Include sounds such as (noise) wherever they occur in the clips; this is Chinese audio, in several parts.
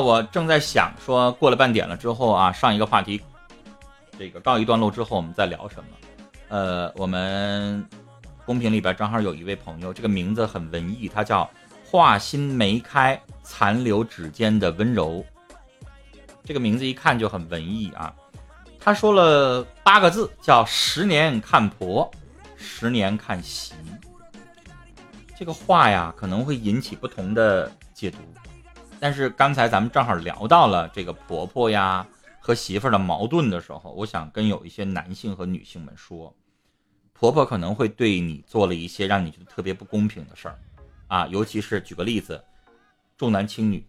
我正在想说，过了半点了之后啊，上一个话题，这个告一段落之后，我们再聊什么？呃，我们公屏里边正好有一位朋友，这个名字很文艺，他叫画心梅开，残留指尖的温柔。这个名字一看就很文艺啊。他说了八个字，叫十年看婆，十年看媳。这个话呀，可能会引起不同的解读。但是刚才咱们正好聊到了这个婆婆呀和媳妇儿的矛盾的时候，我想跟有一些男性和女性们说，婆婆可能会对你做了一些让你觉得特别不公平的事儿，啊，尤其是举个例子，重男轻女，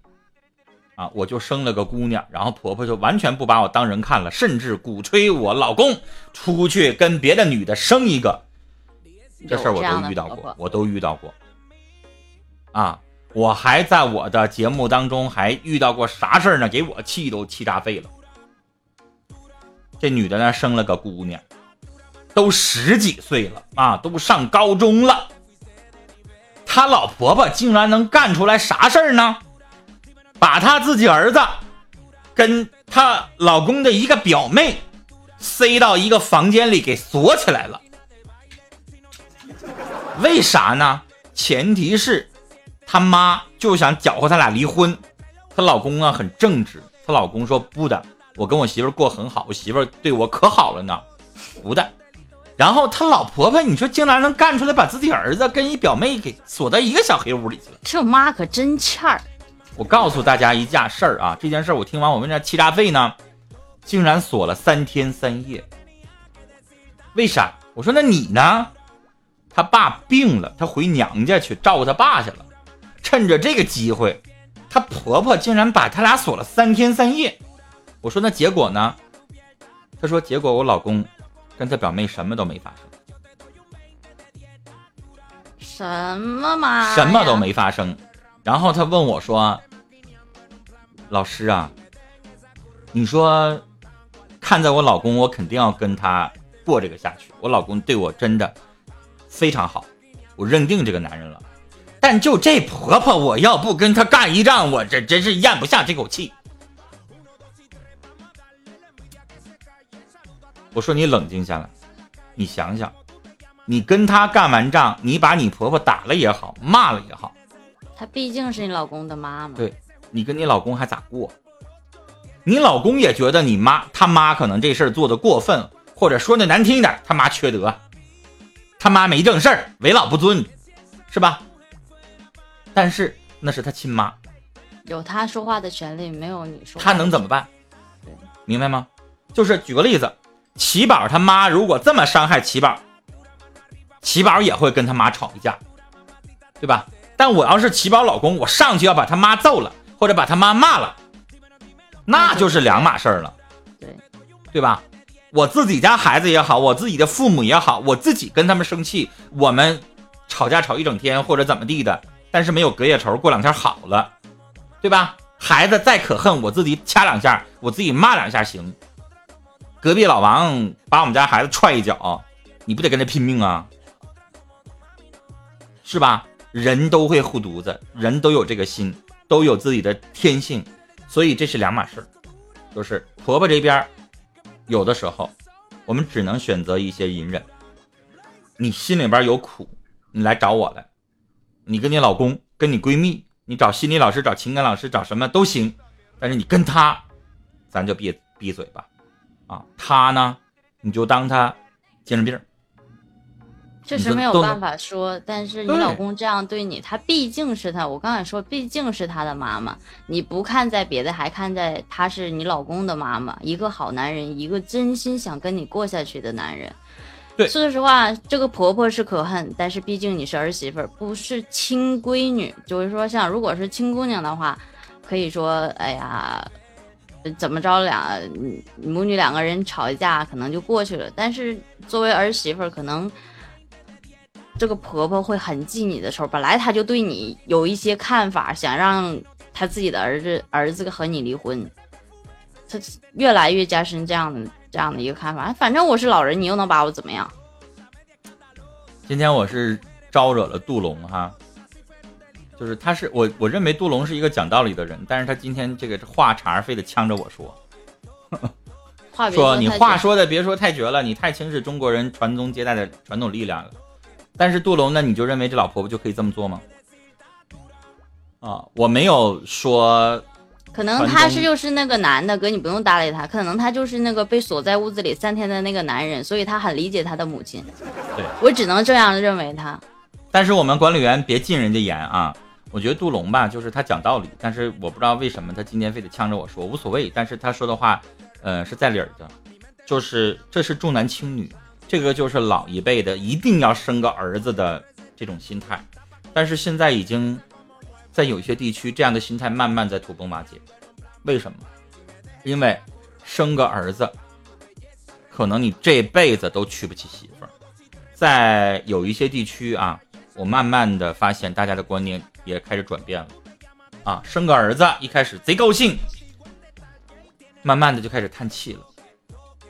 啊，我就生了个姑娘，然后婆婆就完全不把我当人看了，甚至鼓吹我老公出去跟别的女的生一个，这事儿我都遇到过，我都遇到过，啊。我还在我的节目当中还遇到过啥事儿呢？给我气都气炸肺了。这女的呢生了个姑娘，都十几岁了啊，都上高中了。她老婆婆竟然能干出来啥事儿呢？把她自己儿子跟她老公的一个表妹塞到一个房间里给锁起来了。为啥呢？前提是。她妈就想搅和他俩离婚，她老公啊很正直，她老公说不的，我跟我媳妇过很好，我媳妇对我可好了呢，不的。然后她老婆婆，你说竟然能干出来，把自己儿子跟一表妹给锁到一个小黑屋里去了，这妈可真欠儿。我告诉大家一件事儿啊，这件事儿我听完我们这欺诈费呢？竟然锁了三天三夜，为啥？我说那你呢？他爸病了，他回娘家去照顾他爸去了。趁着这个机会，她婆婆竟然把她俩锁了三天三夜。我说那结果呢？她说结果我老公跟她表妹什么都没发生。什么嘛？什么都没发生。然后她问我说：“老师啊，你说看在我老公，我肯定要跟他过这个下去。我老公对我真的非常好，我认定这个男人了。”但就这婆婆，我要不跟她干一仗，我这真是咽不下这口气。我说你冷静下来，你想想，你跟她干完仗，你把你婆婆打了也好，骂了也好，她毕竟是你老公的妈妈。对，你跟你老公还咋过？你老公也觉得你妈他妈可能这事儿做的过分，或者说的难听一点，他妈缺德，他妈没正事儿，为老不尊，是吧？但是那是他亲妈，有他说话的权利，没有你说。他能怎么办？明白吗？就是举个例子，齐宝他妈如果这么伤害齐宝，齐宝也会跟他妈吵一架，对吧？但我要是齐宝老公，我上去要把他妈揍了，或者把他妈骂了，那就是两码事儿了，对对吧？我自己家孩子也好，我自己的父母也好，我自己跟他们生气，我们吵架吵一整天或者怎么地的。但是没有隔夜仇，过两天好了，对吧？孩子再可恨，我自己掐两下，我自己骂两下行。隔壁老王把我们家孩子踹一脚，你不得跟他拼命啊？是吧？人都会护犊子，人都有这个心，都有自己的天性，所以这是两码事儿。就是婆婆这边，有的时候我们只能选择一些隐忍。你心里边有苦，你来找我来。你跟你老公、跟你闺蜜，你找心理老师、找情感老师、找什么都行，但是你跟他，咱就闭闭嘴吧，啊，他呢，你就当他精神病。确实没有办法说，但是你老公这样对你，他毕竟是他，我刚才说毕竟是他的妈妈，你不看在别的，还看在他是你老公的妈妈，一个好男人，一个真心想跟你过下去的男人。说实话，这个婆婆是可恨，但是毕竟你是儿媳妇儿，不是亲闺女。就是说，像如果是亲姑娘的话，可以说，哎呀，怎么着两母女两个人吵一架，可能就过去了。但是作为儿媳妇儿，可能这个婆婆会很记你的仇。本来她就对你有一些看法，想让她自己的儿子儿子和你离婚，她越来越加深这样的。这样的一个看法，反正我是老人，你又能把我怎么样？今天我是招惹了杜龙哈，就是他是我我认为杜龙是一个讲道理的人，但是他今天这个话茬非得呛着我说，(laughs) 说你话说的别说太绝了，你太轻视中国人传宗接代的传统力量了。但是杜龙呢，你就认为这老婆婆就可以这么做吗？啊，我没有说。可能他是就是那个男的，哥你不用搭理他。可能他就是那个被锁在屋子里三天的那个男人，所以他很理解他的母亲。对我只能这样认为他。但是我们管理员别进人家言啊！我觉得杜龙吧，就是他讲道理，但是我不知道为什么他今天非得呛着我说，无所谓。但是他说的话，呃，是在理儿的，就是这是重男轻女，这个就是老一辈的一定要生个儿子的这种心态。但是现在已经。在有些地区，这样的心态慢慢在土崩瓦解。为什么？因为生个儿子，可能你这辈子都娶不起媳妇儿。在有一些地区啊，我慢慢的发现大家的观念也开始转变了。啊，生个儿子一开始贼高兴，慢慢的就开始叹气了，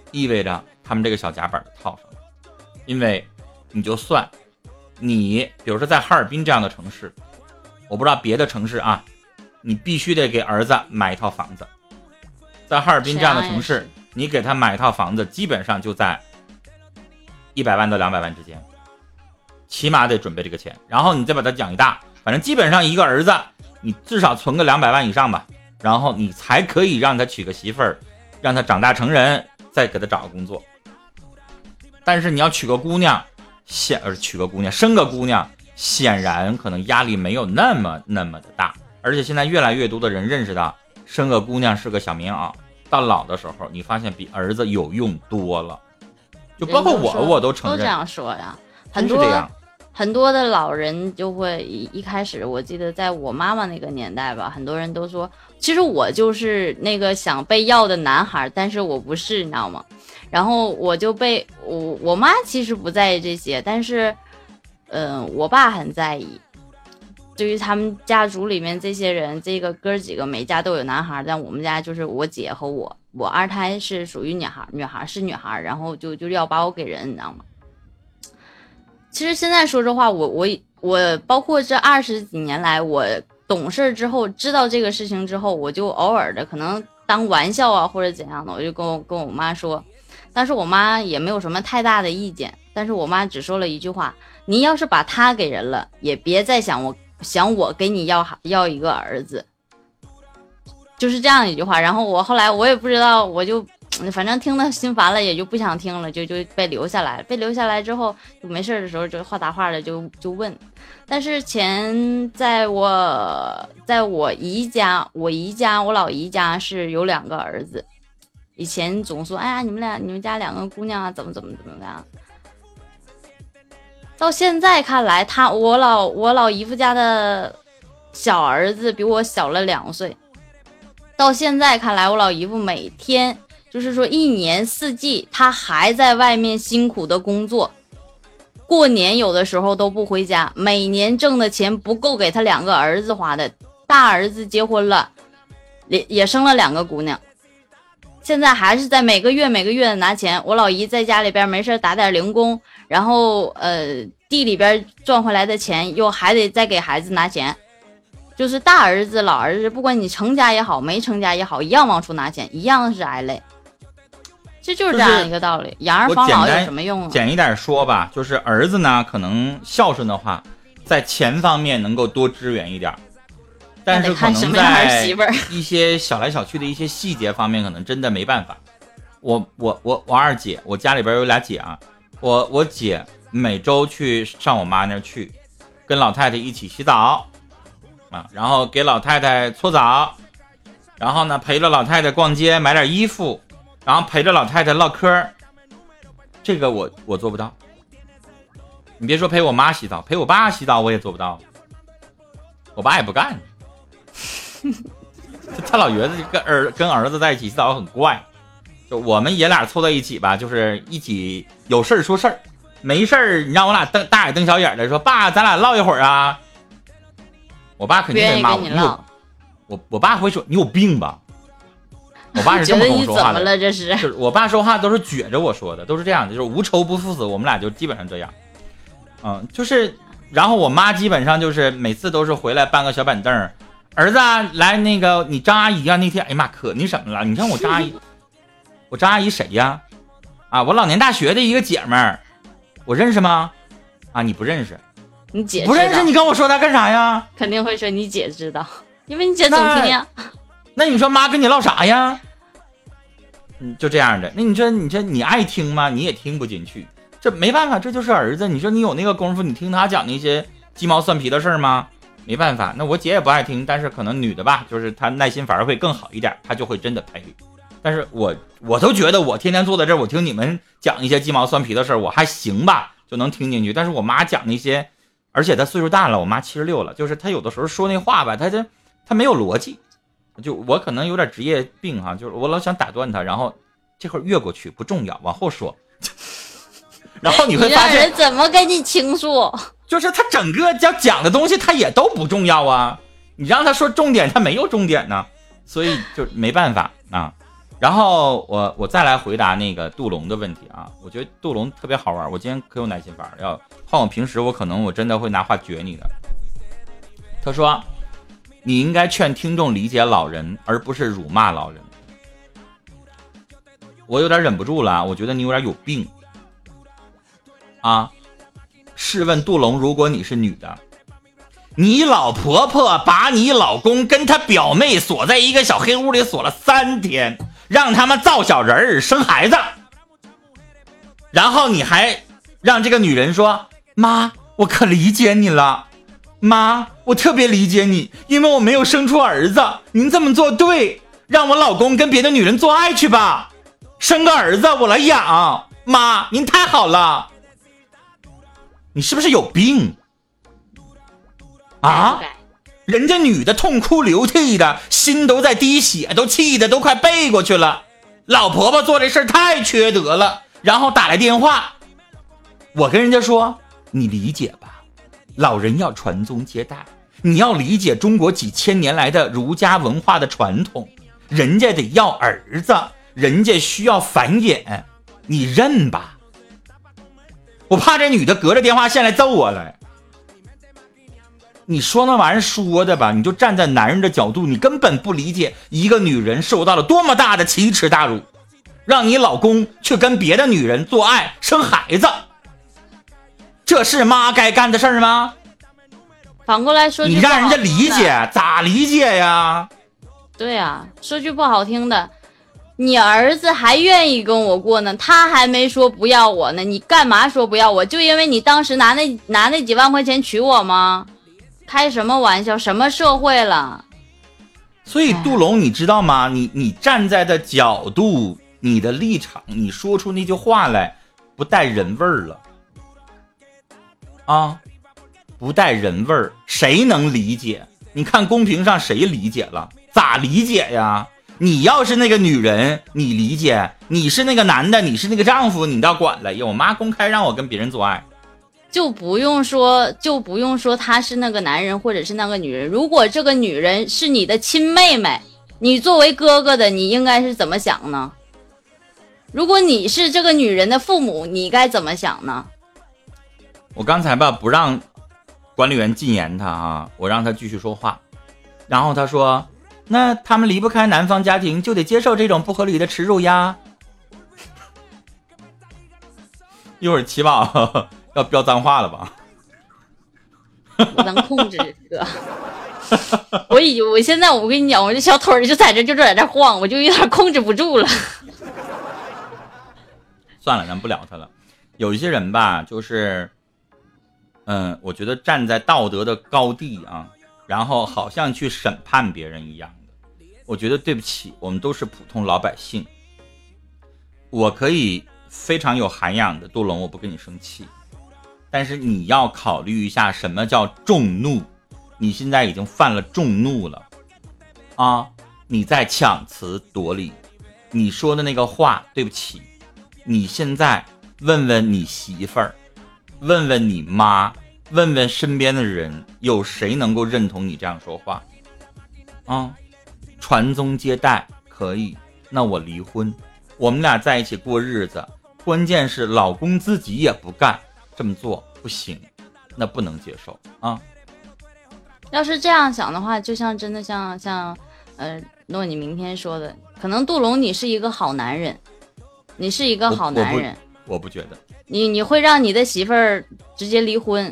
意味着他们这个小夹板套上了。因为你就算你，比如说在哈尔滨这样的城市。我不知道别的城市啊，你必须得给儿子买一套房子。在哈尔滨这样的城市，你给他买一套房子，基本上就在一百万到两百万之间，起码得准备这个钱。然后你再把他养一大，反正基本上一个儿子，你至少存个两百万以上吧。然后你才可以让他娶个媳妇儿，让他长大成人，再给他找个工作。但是你要娶个姑娘，现呃娶个姑娘，生个姑娘。显然，可能压力没有那么那么的大，而且现在越来越多的人认识到，生个姑娘是个小棉袄，到老的时候，你发现比儿子有用多了。就包括我，我都承认。都这样说呀，很多很多的老人就会一一开始，我记得在我妈妈那个年代吧，很多人都说，其实我就是那个想被要的男孩，但是我不是，你知道吗？然后我就被我我妈其实不在意这些，但是。嗯，我爸很在意。对于他们家族里面这些人，这个哥几个每家都有男孩，但我们家就是我姐和我，我二胎是属于女孩，女孩是女孩，然后就就要把我给人，你知道吗？其实现在说实话，我我我包括这二十几年来，我懂事之后知道这个事情之后，我就偶尔的可能当玩笑啊或者怎样的，我就跟我跟我妈说，但是我妈也没有什么太大的意见，但是我妈只说了一句话。你要是把他给人了，也别再想我想我给你要要一个儿子，就是这样一句话。然后我后来我也不知道，我就反正听得心烦了，也就不想听了，就就被留下来。被留下来之后，就没事的时候就话打话的就就问。但是前在我在我姨家，我姨家我老姨家是有两个儿子，以前总说哎呀你们俩你们家两个姑娘啊怎么怎么怎么样。到现在看来，他我老我老姨夫家的小儿子比我小了两岁。到现在看来，我老姨夫每天就是说一年四季，他还在外面辛苦的工作。过年有的时候都不回家，每年挣的钱不够给他两个儿子花的。大儿子结婚了，也也生了两个姑娘，现在还是在每个月每个月的拿钱。我老姨在家里边没事打点零工。然后，呃，地里边赚回来的钱又还得再给孩子拿钱，就是大儿子、老儿子，不管你成家也好，没成家也好，一样往出拿钱，一样是挨累。这就是这样一个道理。养儿防老有什么用？简一点说吧，就是儿子呢，可能孝顺的话，在钱方面能够多支援一点，但是可能在 (laughs) 一些小来小去的一些细节方面，可能真的没办法。我我我我二姐，我家里边有俩姐啊。我我姐每周去上我妈那儿去，跟老太太一起洗澡，啊，然后给老太太搓澡，然后呢陪着老太太逛街买点衣服，然后陪着老太太唠嗑这个我我做不到。你别说陪我妈洗澡，陪我爸洗澡我也做不到。我爸也不干，(laughs) 他老觉得跟儿跟儿子在一起洗澡很怪。就我们爷俩凑在一起吧，就是一起有事儿说事儿，没事儿你让我俩瞪大眼瞪小眼的说爸，咱俩唠一会儿啊。我爸肯定得骂我，你有我我爸会说你有病吧？我爸是这么跟我说话的。(laughs) 这是？是我爸说话都是撅着我说的，都是这样的，就是无仇不父子，我们俩就基本上这样。嗯，就是然后我妈基本上就是每次都是回来搬个小板凳儿，儿子来那个你张阿姨啊，那天哎呀妈可那什么了？你看我张阿姨，(laughs) 我张阿姨谁呀？啊，我老年大学的一个姐们儿，我认识吗？啊，你不认识？你姐不认识？你跟我说她干啥呀？肯定会说你姐知道，因为你姐总听呀。那你说妈跟你唠啥呀？嗯，就这样的。那你说，你说你爱听吗？你也听不进去。这没办法，这就是儿子。你说你有那个功夫，你听他讲那些鸡毛蒜皮的事儿吗？没办法。那我姐也不爱听，但是可能女的吧，就是她耐心反而会更好一点，她就会真的陪。但是我我都觉得我天天坐在这儿，我听你们讲一些鸡毛蒜皮的事儿，我还行吧，就能听进去。但是我妈讲那些，而且她岁数大了，我妈七十六了，就是她有的时候说那话吧，她就她没有逻辑。就我可能有点职业病哈，就是我老想打断她，然后这会越过去不重要，往后说。(laughs) 然后你会发现，人怎么跟你倾诉？就是他整个要讲的东西，他也都不重要啊。你让他说重点，他没有重点呢，所以就没办法啊。然后我我再来回答那个杜龙的问题啊，我觉得杜龙特别好玩，我今天可有耐心法要换我平时我可能我真的会拿话撅你的。他说。你应该劝听众理解老人，而不是辱骂老人。我有点忍不住了，我觉得你有点有病啊！试问杜龙，如果你是女的，你老婆婆把你老公跟他表妹锁在一个小黑屋里锁了三天，让他们造小人儿生孩子，然后你还让这个女人说：“妈，我可理解你了。”妈，我特别理解你，因为我没有生出儿子。您这么做对，让我老公跟别的女人做爱去吧，生个儿子我来养。妈，您太好了。你是不是有病啊？人家女的痛哭流涕的，心都在滴血，都气的都快背过去了。老婆婆做这事太缺德了，然后打来电话，我跟人家说，你理解吧。老人要传宗接代，你要理解中国几千年来的儒家文化的传统，人家得要儿子，人家需要繁衍，你认吧。我怕这女的隔着电话线来揍我来。你说那玩意儿说的吧，你就站在男人的角度，你根本不理解一个女人受到了多么大的奇耻大辱，让你老公去跟别的女人做爱生孩子。这是妈该干的事儿吗？反过来说，你让人家理解咋理解呀？对呀，说句不好听的，你儿子还愿意跟我过呢，他还没说不要我呢，你干嘛说不要我？就因为你当时拿那拿那几万块钱娶我吗？开什么玩笑？什么社会了？所以杜龙，你知道吗？你你站在的角度，你的立场，你说出那句话来，不带人味儿了。啊，不带人味儿，谁能理解？你看公屏上谁理解了？咋理解呀？你要是那个女人，你理解；你是那个男的，你是那个丈夫，你倒管了。我妈公开让我跟别人做爱，就不用说，就不用说他是那个男人或者是那个女人。如果这个女人是你的亲妹妹，你作为哥哥的，你应该是怎么想呢？如果你是这个女人的父母，你该怎么想呢？我刚才吧不让管理员禁言他啊，我让他继续说话，然后他说：“那他们离不开男方家庭，就得接受这种不合理的耻辱呀。”一会儿起码 (laughs) 要飙脏话了吧？我 (laughs) 能控制哥，我已我现在我跟你讲，我这小腿就在这就在这晃，我就有点控制不住了。(laughs) 算了，咱不聊他了。有一些人吧，就是。嗯，我觉得站在道德的高地啊，然后好像去审判别人一样的，我觉得对不起，我们都是普通老百姓。我可以非常有涵养的杜龙，我不跟你生气，但是你要考虑一下什么叫众怒，你现在已经犯了众怒了啊！你在强词夺理，你说的那个话，对不起，你现在问问你媳妇儿。问问你妈，问问身边的人，有谁能够认同你这样说话？啊，传宗接代可以，那我离婚，我们俩在一起过日子。关键是老公自己也不干，这么做不行。那不能接受啊。要是这样想的话，就像真的像像，呃，诺你明天说的，可能杜龙你是一个好男人，你是一个好男人，我不觉得，你你会让你的媳妇儿直接离婚，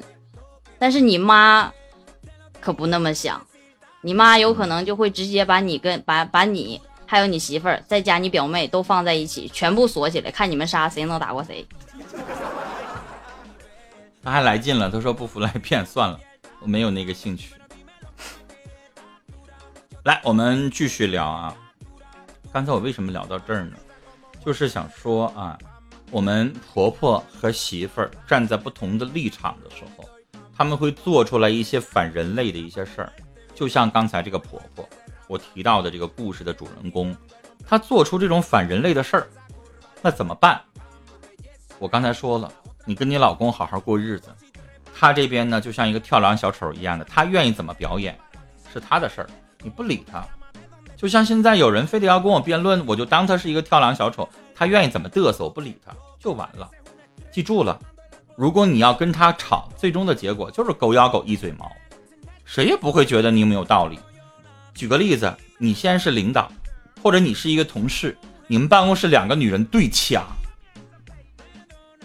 但是你妈可不那么想，你妈有可能就会直接把你跟把把你还有你媳妇儿再加你表妹都放在一起，全部锁起来，看你们仨谁能打过谁。他还来劲了，他说不服来骗算了，我没有那个兴趣。来，我们继续聊啊。刚才我为什么聊到这儿呢？就是想说啊，我们婆婆和媳妇儿站在不同的立场的时候，他们会做出来一些反人类的一些事儿。就像刚才这个婆婆，我提到的这个故事的主人公，她做出这种反人类的事儿，那怎么办？我刚才说了，你跟你老公好好过日子，他这边呢就像一个跳梁小丑一样的，他愿意怎么表演是他的事儿。你不理他，就像现在有人非得要跟我辩论，我就当他是一个跳梁小丑，他愿意怎么嘚瑟，我不理他就完了。记住了，如果你要跟他吵，最终的结果就是狗咬狗，一嘴毛，谁也不会觉得你有没有道理。举个例子，你现在是领导，或者你是一个同事，你们办公室两个女人对掐，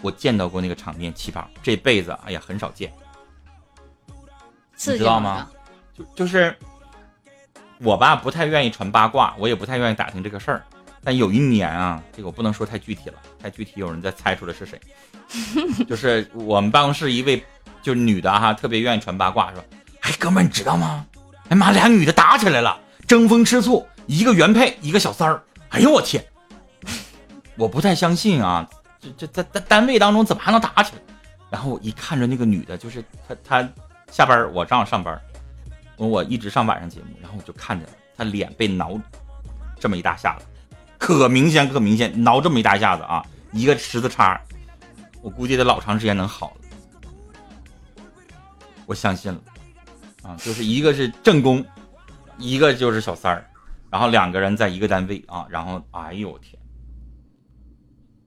我见到过那个场面，奇葩，这辈子哎呀很少见，你知道吗？就就是。我吧不太愿意传八卦，我也不太愿意打听这个事儿。但有一年啊，这个我不能说太具体了，太具体有人再猜出来是谁。(laughs) 就是我们办公室一位就是女的哈，特别愿意传八卦，说：“哎，哥们，你知道吗？哎妈，俩女的打起来了，争风吃醋，一个原配，一个小三儿。哎呦我天！我不太相信啊，这这在在单位当中怎么还能打起来？然后我一看着那个女的，就是她她下班，我正好上班。我我一直上晚上节目，然后我就看着她脸被挠这么一大下子，可明显可明显，挠这么一大下子啊，一个十字叉，我估计得老长时间能好了。我相信了，啊，就是一个是正宫，一个就是小三儿，然后两个人在一个单位啊，然后哎呦我天，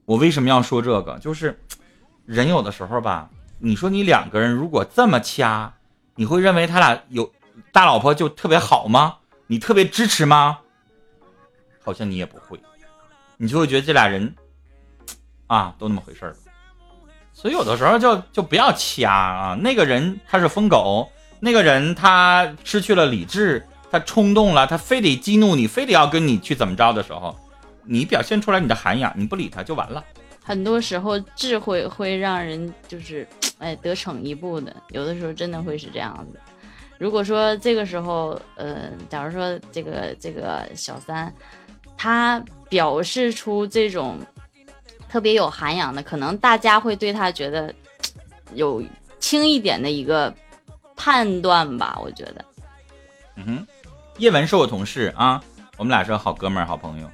我为什么要说这个？就是人有的时候吧，你说你两个人如果这么掐，你会认为他俩有？大老婆就特别好吗？你特别支持吗？好像你也不会，你就会觉得这俩人啊都那么回事儿。所以有的时候就就不要掐啊。那个人他是疯狗，那个人他失去了理智，他冲动了，他非得激怒你，非得要跟你去怎么着的时候，你表现出来你的涵养，你不理他就完了。很多时候智慧会让人就是哎得逞一步的，有的时候真的会是这样子。如果说这个时候，呃，假如说这个这个小三，他表示出这种特别有涵养的，可能大家会对他觉得有轻一点的一个判断吧，我觉得。嗯哼，叶文是我同事啊，我们俩是好哥们儿、好朋友。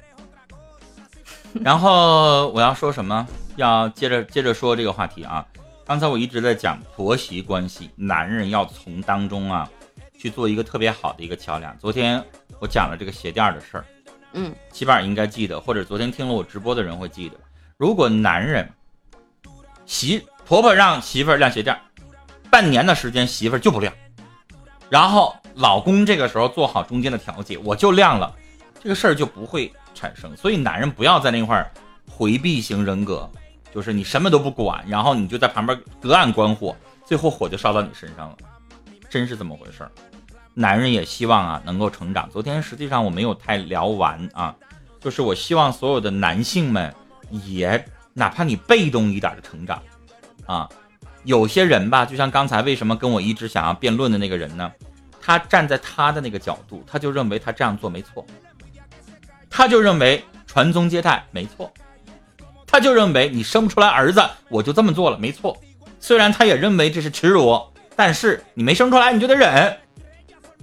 (laughs) 然后我要说什么？要接着接着说这个话题啊。刚才我一直在讲婆媳关系，男人要从当中啊去做一个特别好的一个桥梁。昨天我讲了这个鞋垫的事儿，嗯，起码应该记得，或者昨天听了我直播的人会记得。如果男人媳婆婆让媳妇儿晾鞋垫，半年的时间媳妇儿就不亮，然后老公这个时候做好中间的调解，我就亮了，这个事儿就不会产生。所以男人不要在那块儿回避型人格。就是你什么都不管，然后你就在旁边隔岸观火，最后火就烧到你身上了，真是这么回事儿。男人也希望啊能够成长。昨天实际上我没有太聊完啊，就是我希望所有的男性们也哪怕你被动一点的成长啊。有些人吧，就像刚才为什么跟我一直想要辩论的那个人呢？他站在他的那个角度，他就认为他这样做没错，他就认为传宗接代没错。他就认为你生不出来儿子，我就这么做了，没错。虽然他也认为这是耻辱，但是你没生出来，你就得忍。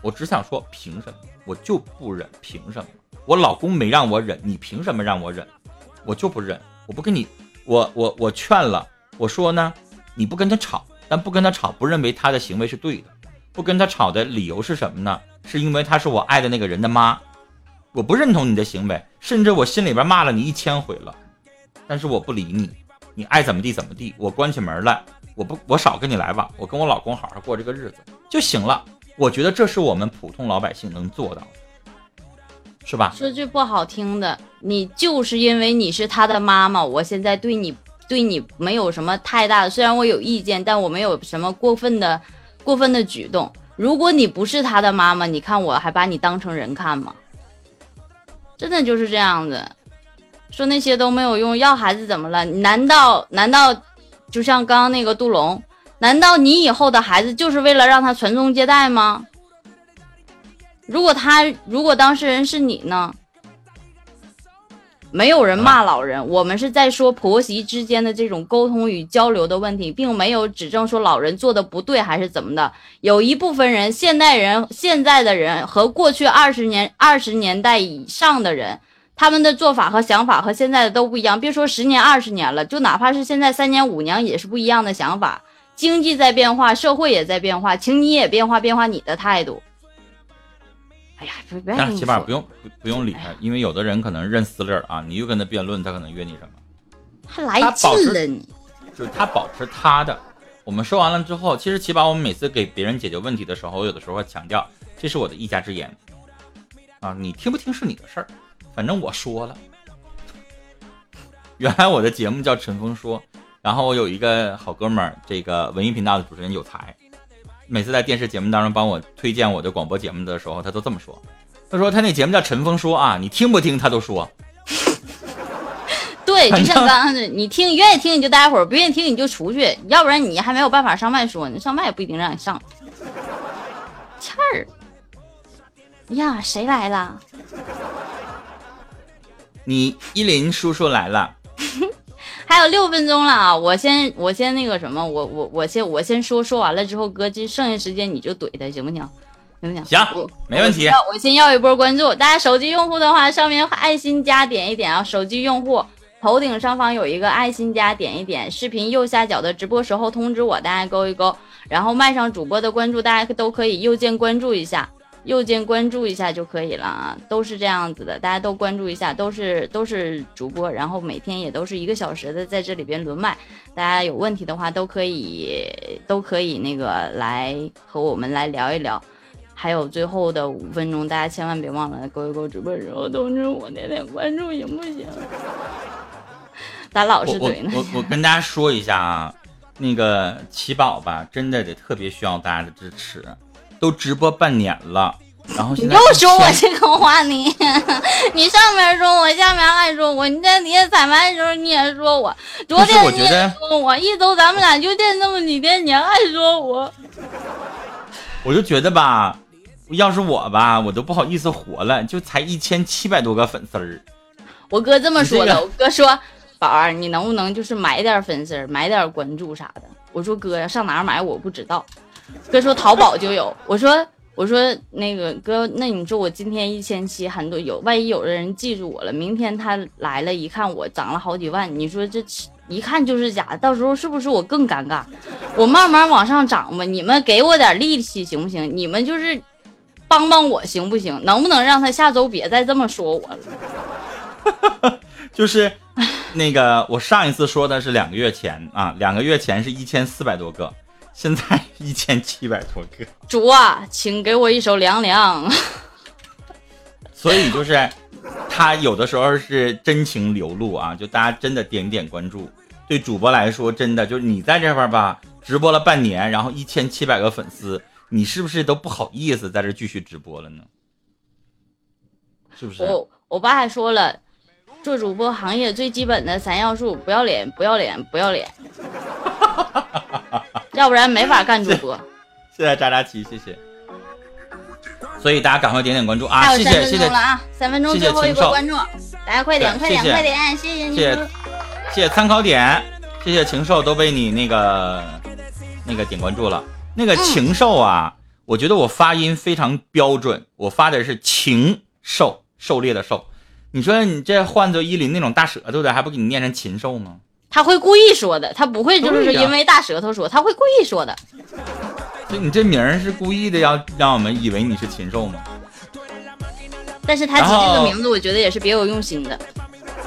我只想说，凭什么？我就不忍，凭什么？我老公没让我忍，你凭什么让我忍？我就不忍，我不跟你，我我我劝了，我说呢，你不跟他吵，但不跟他吵，不认为他的行为是对的。不跟他吵的理由是什么呢？是因为他是我爱的那个人的妈，我不认同你的行为，甚至我心里边骂了你一千回了。但是我不理你，你爱怎么地怎么地，我关起门来，我不我少跟你来往，我跟我老公好好过这个日子就行了。我觉得这是我们普通老百姓能做到的，是吧？说句不好听的，你就是因为你是他的妈妈，我现在对你对你没有什么太大的，虽然我有意见，但我没有什么过分的过分的举动。如果你不是他的妈妈，你看我还把你当成人看吗？真的就是这样子，说那些都没有用。要孩子怎么了？难道难道就像刚刚那个杜龙？难道你以后的孩子就是为了让他传宗接代吗？如果他如果当事人是你呢？没有人骂老人，我们是在说婆媳之间的这种沟通与交流的问题，并没有指证说老人做的不对还是怎么的。有一部分人，现代人、现在的人和过去二十年、二十年代以上的人，他们的做法和想法和现在的都不一样。别说十年、二十年了，就哪怕是现在三年、五年，也是不一样的想法。经济在变化，社会也在变化，请你也变化变化你的态度。哎呀，不别起码不用不不用理他，因为有的人可能认死理儿啊，你又跟他辩论，他可能约你什么？他来劲了你？就是他保持他的。我们说完了之后，其实起码我们每次给别人解决问题的时候，我有的时候会强调，这是我的一家之言啊，你听不听是你的事儿，反正我说了。(laughs) 原来我的节目叫陈峰说，然后我有一个好哥们儿，这个文艺频道的主持人有才。每次在电视节目当中帮我推荐我的广播节目的时候，他都这么说。他说他那节目叫《陈峰说》啊，你听不听他都说。(laughs) 对，就像刚刚的，你听愿意听你就待会儿，不愿意听你就出去，要不然你还没有办法上麦说呢。上麦也不一定让你上。气儿呀，谁来了？你依林叔叔来了。还有六分钟了啊！我先我先那个什么，我我我先我先说说完了之后，哥，这剩下时间你就怼他，行不行？行不行？行，没问题。我先要一波关注，大家手机用户的话，上面爱心加点一点啊！手机用户头顶上方有一个爱心加点一点，视频右下角的直播时候通知我，大家勾一勾，然后麦上主播的关注，大家都可以右键关注一下。右键关注一下就可以了啊，都是这样子的，大家都关注一下，都是都是主播，然后每天也都是一个小时的在这里边轮麦，大家有问题的话都可以都可以那个来和我们来聊一聊，还有最后的五分钟，大家千万别忘了勾一勾直播时候通知我点点关注行不行？咋老是怼呢？我我跟大家说一下啊，那个奇宝吧，真的得特别需要大家的支持。都直播半年了，然后你又说我这个话，你 (laughs) 你上面说我，下面还说我，你在底下彩排的时候你也说我，昨天你也说我，一周咱们俩就见这么几天，你还说我，(laughs) 我就觉得吧，要是我吧，我都不好意思活了，就才一千七百多个粉丝儿。我哥这么说的，我哥说宝儿，你能不能就是买点粉丝，买点关注啥的？我说哥呀，上哪买我不知道。哥说淘宝就有，我说我说那个哥，那你说我今天一千七，很多有，万一有的人记住我了，明天他来了，一看我涨了好几万，你说这一看就是假，到时候是不是我更尴尬？我慢慢往上涨吧，你们给我点力气行不行？你们就是帮帮我行不行？能不能让他下周别再这么说我了？(laughs) 就是那个我上一次说的是两个月前啊，两个月前是一千四百多个。现在一千七百多个主啊，请给我一首凉凉。所以就是他有的时候是真情流露啊，就大家真的点点关注。对主播来说，真的就是你在这块吧，直播了半年，然后一千七百个粉丝，你是不是都不好意思在这继续直播了呢？是不是？我我爸还说了，做主播行业最基本的三要素：不要脸，不要脸，不要脸。要不然没法干主播。(laughs) 谢谢渣渣奇，谢谢。所以大家赶快点点关注啊！谢谢谢谢了啊！三分钟最后一个关注，大家快点快点快点！谢谢谢谢谢谢参考点，谢谢禽兽都被你那个那个点关注了。那个禽兽啊，我觉得我发音非常标准，我发的是禽兽，狩猎的狩。你说你这换做依林那种大舌头的，还不给你念成禽兽吗？他会故意说的，他不会就是因为大舌头说，他会故意说的。就你这名儿是故意的，要让我们以为你是禽兽吗？但是他起这个名字，我觉得也是别有用心的。